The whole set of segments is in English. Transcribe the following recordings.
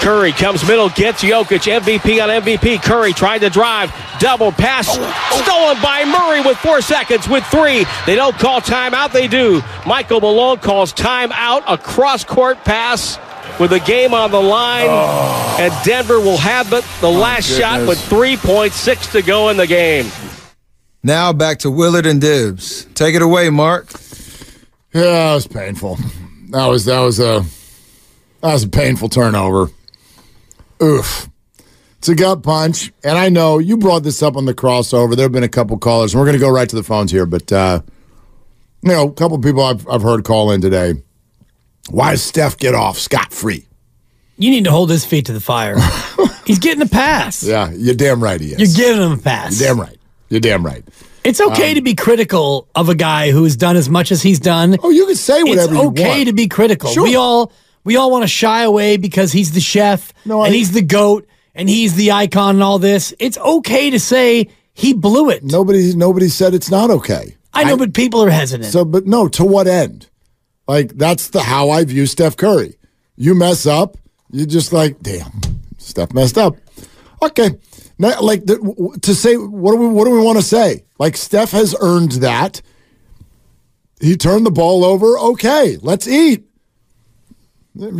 Curry comes middle, gets Jokic, MVP on MVP. Curry tried to drive, double pass, stolen by Murray with four seconds with three. They don't call timeout, they do. Michael Malone calls timeout, a cross court pass with the game on the line. Oh. And Denver will have the, the last goodness. shot with 3.6 to go in the game. Now back to Willard and Dibs. Take it away, Mark. Yeah, that was painful. That was that was a that was a painful turnover. Oof. It's a gut punch. And I know you brought this up on the crossover. There have been a couple callers, and we're going to go right to the phones here. But, uh, you know, a couple people I've, I've heard call in today. Why does Steph get off scot free? You need to hold his feet to the fire. He's getting a pass. Yeah, you're damn right he is. You're giving him a pass. You're damn right. You're damn right. It's okay um, to be critical of a guy who's done as much as he's done. Oh, you can say whatever it's okay to be critical. Sure. We all we all want to shy away because he's the chef no, and I, he's the goat and he's the icon and all this. It's okay to say he blew it. Nobody nobody said it's not okay. I know, I, but people are hesitant. So, but no, to what end? Like that's the how I view Steph Curry. You mess up, you're just like, damn, Steph messed up. Okay, now, like the, to say what do we what do we want to say? Like Steph has earned that. He turned the ball over. Okay, let's eat.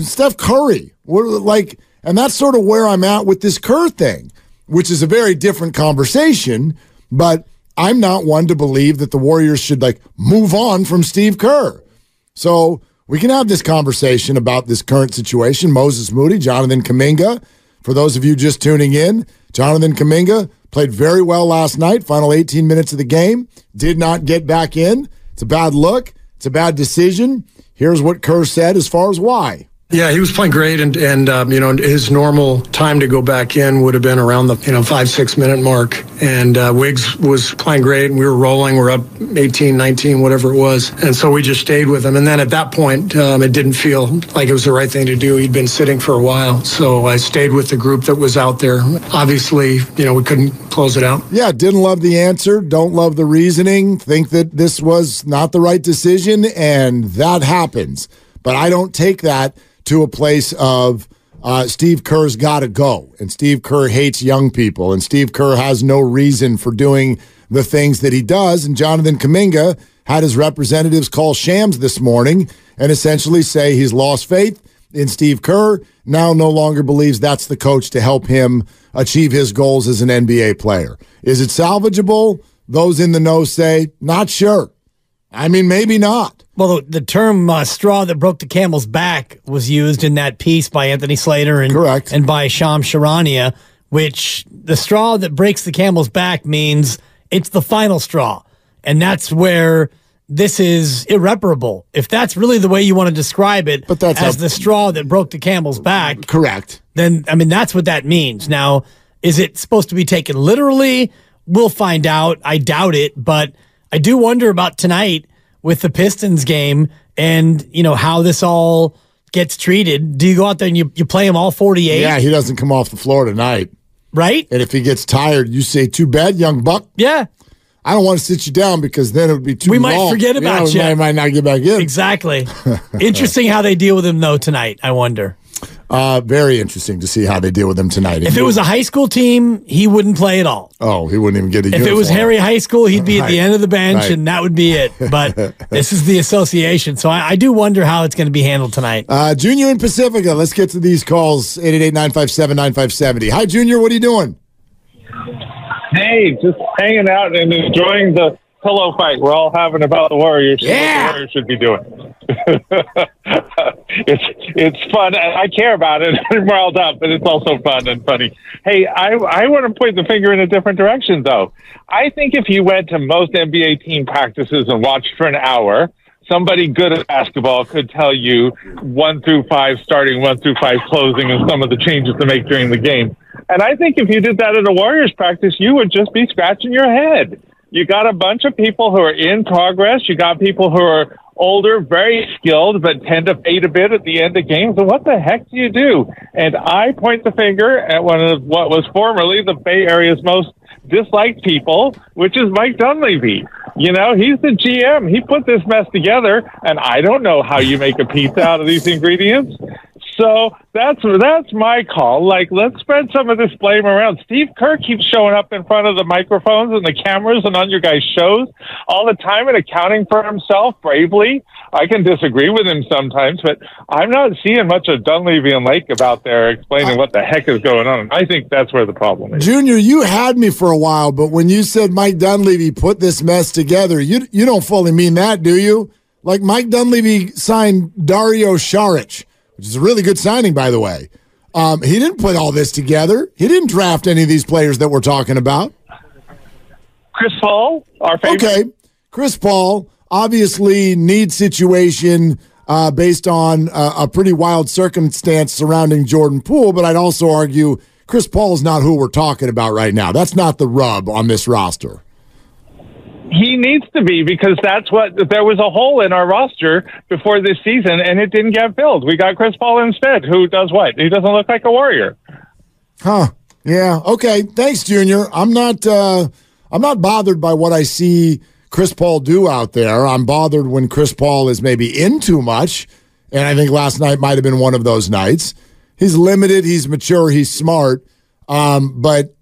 Steph Curry. What, like, and that's sort of where I'm at with this Kerr thing, which is a very different conversation. But I'm not one to believe that the Warriors should like move on from Steve Kerr. So we can have this conversation about this current situation. Moses Moody, Jonathan Kuminga. For those of you just tuning in, Jonathan Kuminga played very well last night. Final 18 minutes of the game. Did not get back in. It's a bad look. It's a bad decision. Here's what Kerr said as far as why. Yeah, he was playing great, and and um, you know his normal time to go back in would have been around the you know five six minute mark. And uh, Wiggs was playing great, and we were rolling. We're up 18, 19, whatever it was, and so we just stayed with him. And then at that point, um, it didn't feel like it was the right thing to do. He'd been sitting for a while, so I stayed with the group that was out there. Obviously, you know we couldn't close it out. Yeah, didn't love the answer, don't love the reasoning, think that this was not the right decision, and that happens. But I don't take that to a place of uh, Steve Kerr's got to go, and Steve Kerr hates young people, and Steve Kerr has no reason for doing the things that he does. And Jonathan Kuminga had his representatives call Shams this morning and essentially say he's lost faith in Steve Kerr, now no longer believes that's the coach to help him achieve his goals as an NBA player. Is it salvageable? Those in the know say, not sure. I mean, maybe not. Well, the, term uh, "straw that broke the camel's back" was used in that piece by Anthony Slater and correct, and by Shams Charania. Which the straw that breaks the camel's back means it's the final straw, and that's where this is irreparable. If that's really the way you want to describe it, but that's as a, the straw that broke the camel's back, correct? Then I mean that's what that means. Now, is it supposed to be taken literally? We'll find out. I doubt it, but I do wonder about tonight with the Pistons game and, you know, how this all gets treated. Do you go out there and you, you play him all 48? Yeah, he doesn't come off the floor tonight. Right? And if he gets tired, you say, too bad, young buck. Yeah. I don't want to sit you down because then it would be too We might forget about you. Know, you. Might, might not get back in. Exactly. Interesting how they deal with him, though, tonight, I wonder. Uh, very interesting to see how they deal with him tonight. If it was a high school team, he wouldn't play at all. Oh, he wouldn't even get a. Year. If uniform. it was Harry High School, he'd be at the end of the bench, right. and that would be it. But this is the association, so I, I do wonder how it's going to be handled tonight. Uh, Junior in Pacifica, let's get to these calls. 888-957-9570. Hi, Junior. What are you doing? Hey, just hanging out and enjoying the pillow fight we're all having about the Warriors. Yeah, the Warriors should be doing. it's it's fun. I care about it. I'm riled up, but it's also fun and funny. Hey, I I want to point the finger in a different direction, though. I think if you went to most NBA team practices and watched for an hour, somebody good at basketball could tell you one through five starting, one through five closing, and some of the changes to make during the game. And I think if you did that at a Warriors practice, you would just be scratching your head you got a bunch of people who are in progress. You got people who are older, very skilled, but tend to fade a bit at the end of games. So what the heck do you do? And I point the finger at one of what was formerly the Bay Area's most disliked people, which is Mike Dunleavy. You know, he's the GM. He put this mess together, and I don't know how you make a pizza out of these ingredients. So that's that's my call. Like, let's spread some of this blame around. Steve Kerr keeps showing up in front of the microphones and the cameras and on your guys' shows all the time and accounting for himself bravely. I can disagree with him sometimes, but I'm not seeing much of Dunleavy and Lacob out there explaining what the heck is going on. I think that's where the problem is. Junior, you had me for a while, but when you said Mike Dunleavy put this mess together, you you don't fully mean that, do you? Like Mike Dunleavy signed Dario Saric which is a really good signing, by the way. Um, he didn't put all this together. He didn't draft any of these players that we're talking about. Chris Paul, our favorite. Okay, Chris Paul, obviously need situation uh, based on uh, a pretty wild circumstance surrounding Jordan Poole, but I'd also argue Chris Paul is not who we're talking about right now. That's not the rub on this roster he needs to be because that's what there was a hole in our roster before this season and it didn't get filled. We got Chris Paul instead, who does what? He doesn't look like a warrior. Huh. Yeah. Okay. Thanks, Junior. I'm not uh I'm not bothered by what I see Chris Paul do out there. I'm bothered when Chris Paul is maybe in too much. And I think last night might have been one of those nights. He's limited, he's mature, he's smart. Um, but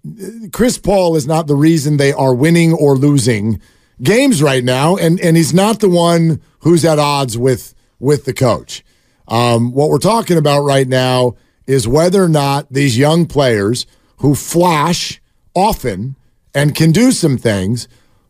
Chris Paul is not the reason they are winning or losing games right now, and and he's not the one who's at odds with with the coach. Um, what we're talking about right now is whether or not these young players who flash often and can do some things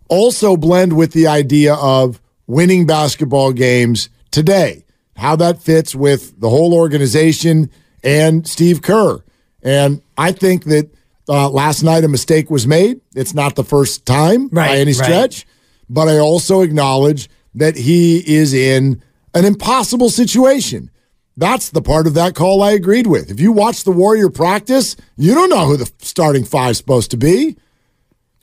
also blend with the idea of winning basketball games today. How that fits with the whole organization and Steve Kerr. And I think that uh, last night a mistake was made. It's not the first time right, by any stretch. Right but I also acknowledge that he is in an impossible situation. That's the part of that call I agreed with. If you watch the Warrior practice, you don't know who the starting five is supposed to be.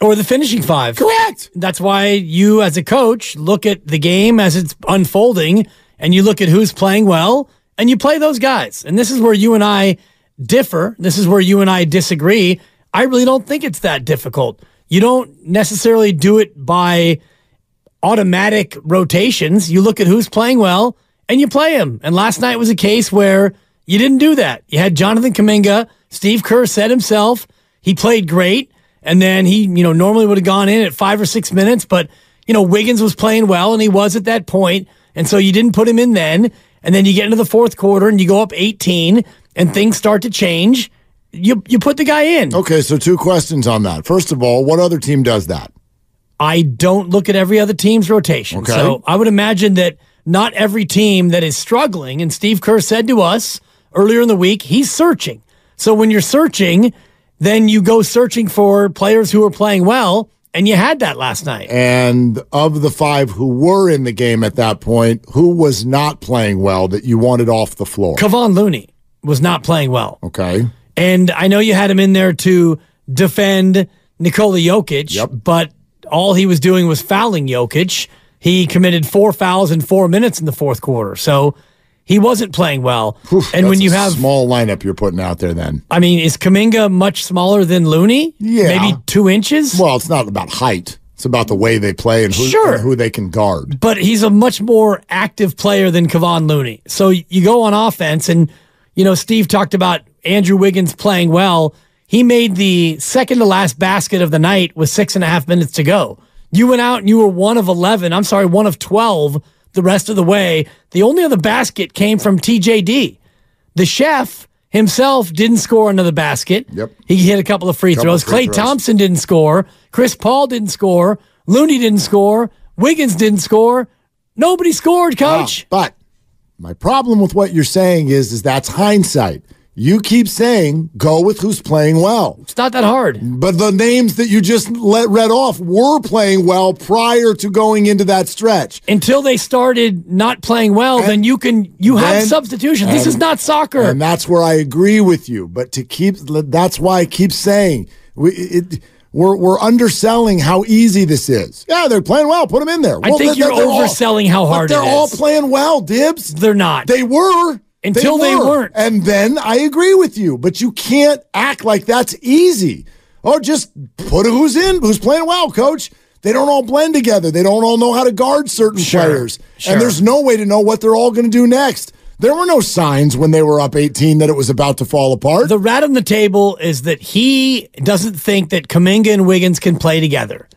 Or the finishing five. Correct. That's why you, as a coach, look at the game as it's unfolding and you look at who's playing well and you play those guys. And this is where you and I differ. This is where you and I disagree. I really don't think it's that difficult. You don't necessarily do it by automatic rotations. You look at who's playing well and you play him. And last night was a case where you didn't do that. You had Jonathan Kuminga. Steve Kerr said himself he played great. And then he, you know, normally would have gone in at five or six minutes, but, you know, Wiggins was playing well and he was at that point. And so you didn't put him in then. And then you get into the fourth quarter and you go up 18 and things start to change. You, you put the guy in. Okay, so two questions on that. First of all, what other team does that? I don't look at every other team's rotation. Okay. So I would imagine that not every team that is struggling, and Steve Kerr said to us earlier in the week, he's searching. So when you're searching, then you go searching for players who are playing well, and you had that last night. And of the five who were in the game at that point, who was not playing well that you wanted off the floor? Kevon Looney was not playing well. Okay. And I know you had him in there to defend Nikola Jokic, yep. but all he was doing was fouling Jokic. He committed four fouls in four minutes in the fourth quarter. So he wasn't playing well. and when you have small lineup you're putting out there, then I mean, is Kuminga much smaller than Looney? Yeah, maybe two inches. Well, it's not about height. It's about the way they play and who, sure. and who they can guard. But he's a much more active player than Kevon Looney. So you go on offense, and you know Steve talked about Andrew Wiggins playing well. He made the second to last basket of the night with six and a half minutes to go. You went out and you were one of 11. I'm sorry, one of 12 the rest of the way. The only other basket came from TJD. The chef himself didn't score another basket. Yep. He hit a couple of free throws. Klay Thompson didn't score. Chris Paul didn't score. Looney didn't score. Wiggins didn't score. Nobody scored, coach. Ah, but my problem with what you're saying is, is that's hindsight. You keep saying go with who's playing well. It's not that hard. But the names that you just let read off were playing well prior to going into that stretch. Until they started not playing well, and then you can you then, have substitutions. This is not soccer. And that's where I agree with you. But to keep that's why I keep saying we it, we're, we're underselling how easy this is. Yeah, they're playing well. Put them in there. I well, think you're overselling all, how hard it is. they're all playing well, Dibs. They're not. They were until they, were. they weren't. And then I agree with you, but you can't act like that's easy. Or just put who's in, who's playing well, coach. They don't all blend together. They don't all know how to guard certain sure, players. Sure. And there's no way to know what they're all going to do next. There were no signs when they were up 18 that it was about to fall apart. The rat on the table is that he doesn't think that Kuminga and Wiggins can play together.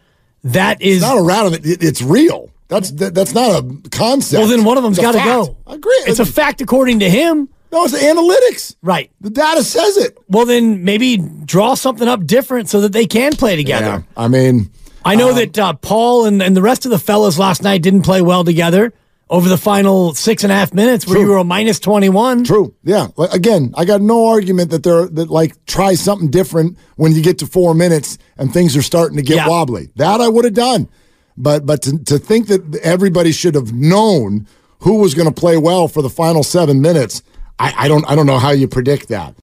That is it's not a rat on it. it- It's real. That's that, that's not a concept. well. Then one of them's got to go. I agree. It's a fact according to him. no. It's analytics. Right. The data says it. Well, then maybe draw something up different so that they can play together. I mean, I know that uh, Paul and, and the rest of the fellas last night didn't play well together over the final six and a half minutes where True. you were a minus 21. True. Yeah. Again, I got no argument that they're that like try something different when you get to four minutes and things are starting to get Yeah. wobbly. That I would have done. But but to, to think that everybody should have known who was going to play well for the final seven minutes, I, I don't I don't know how you predict that.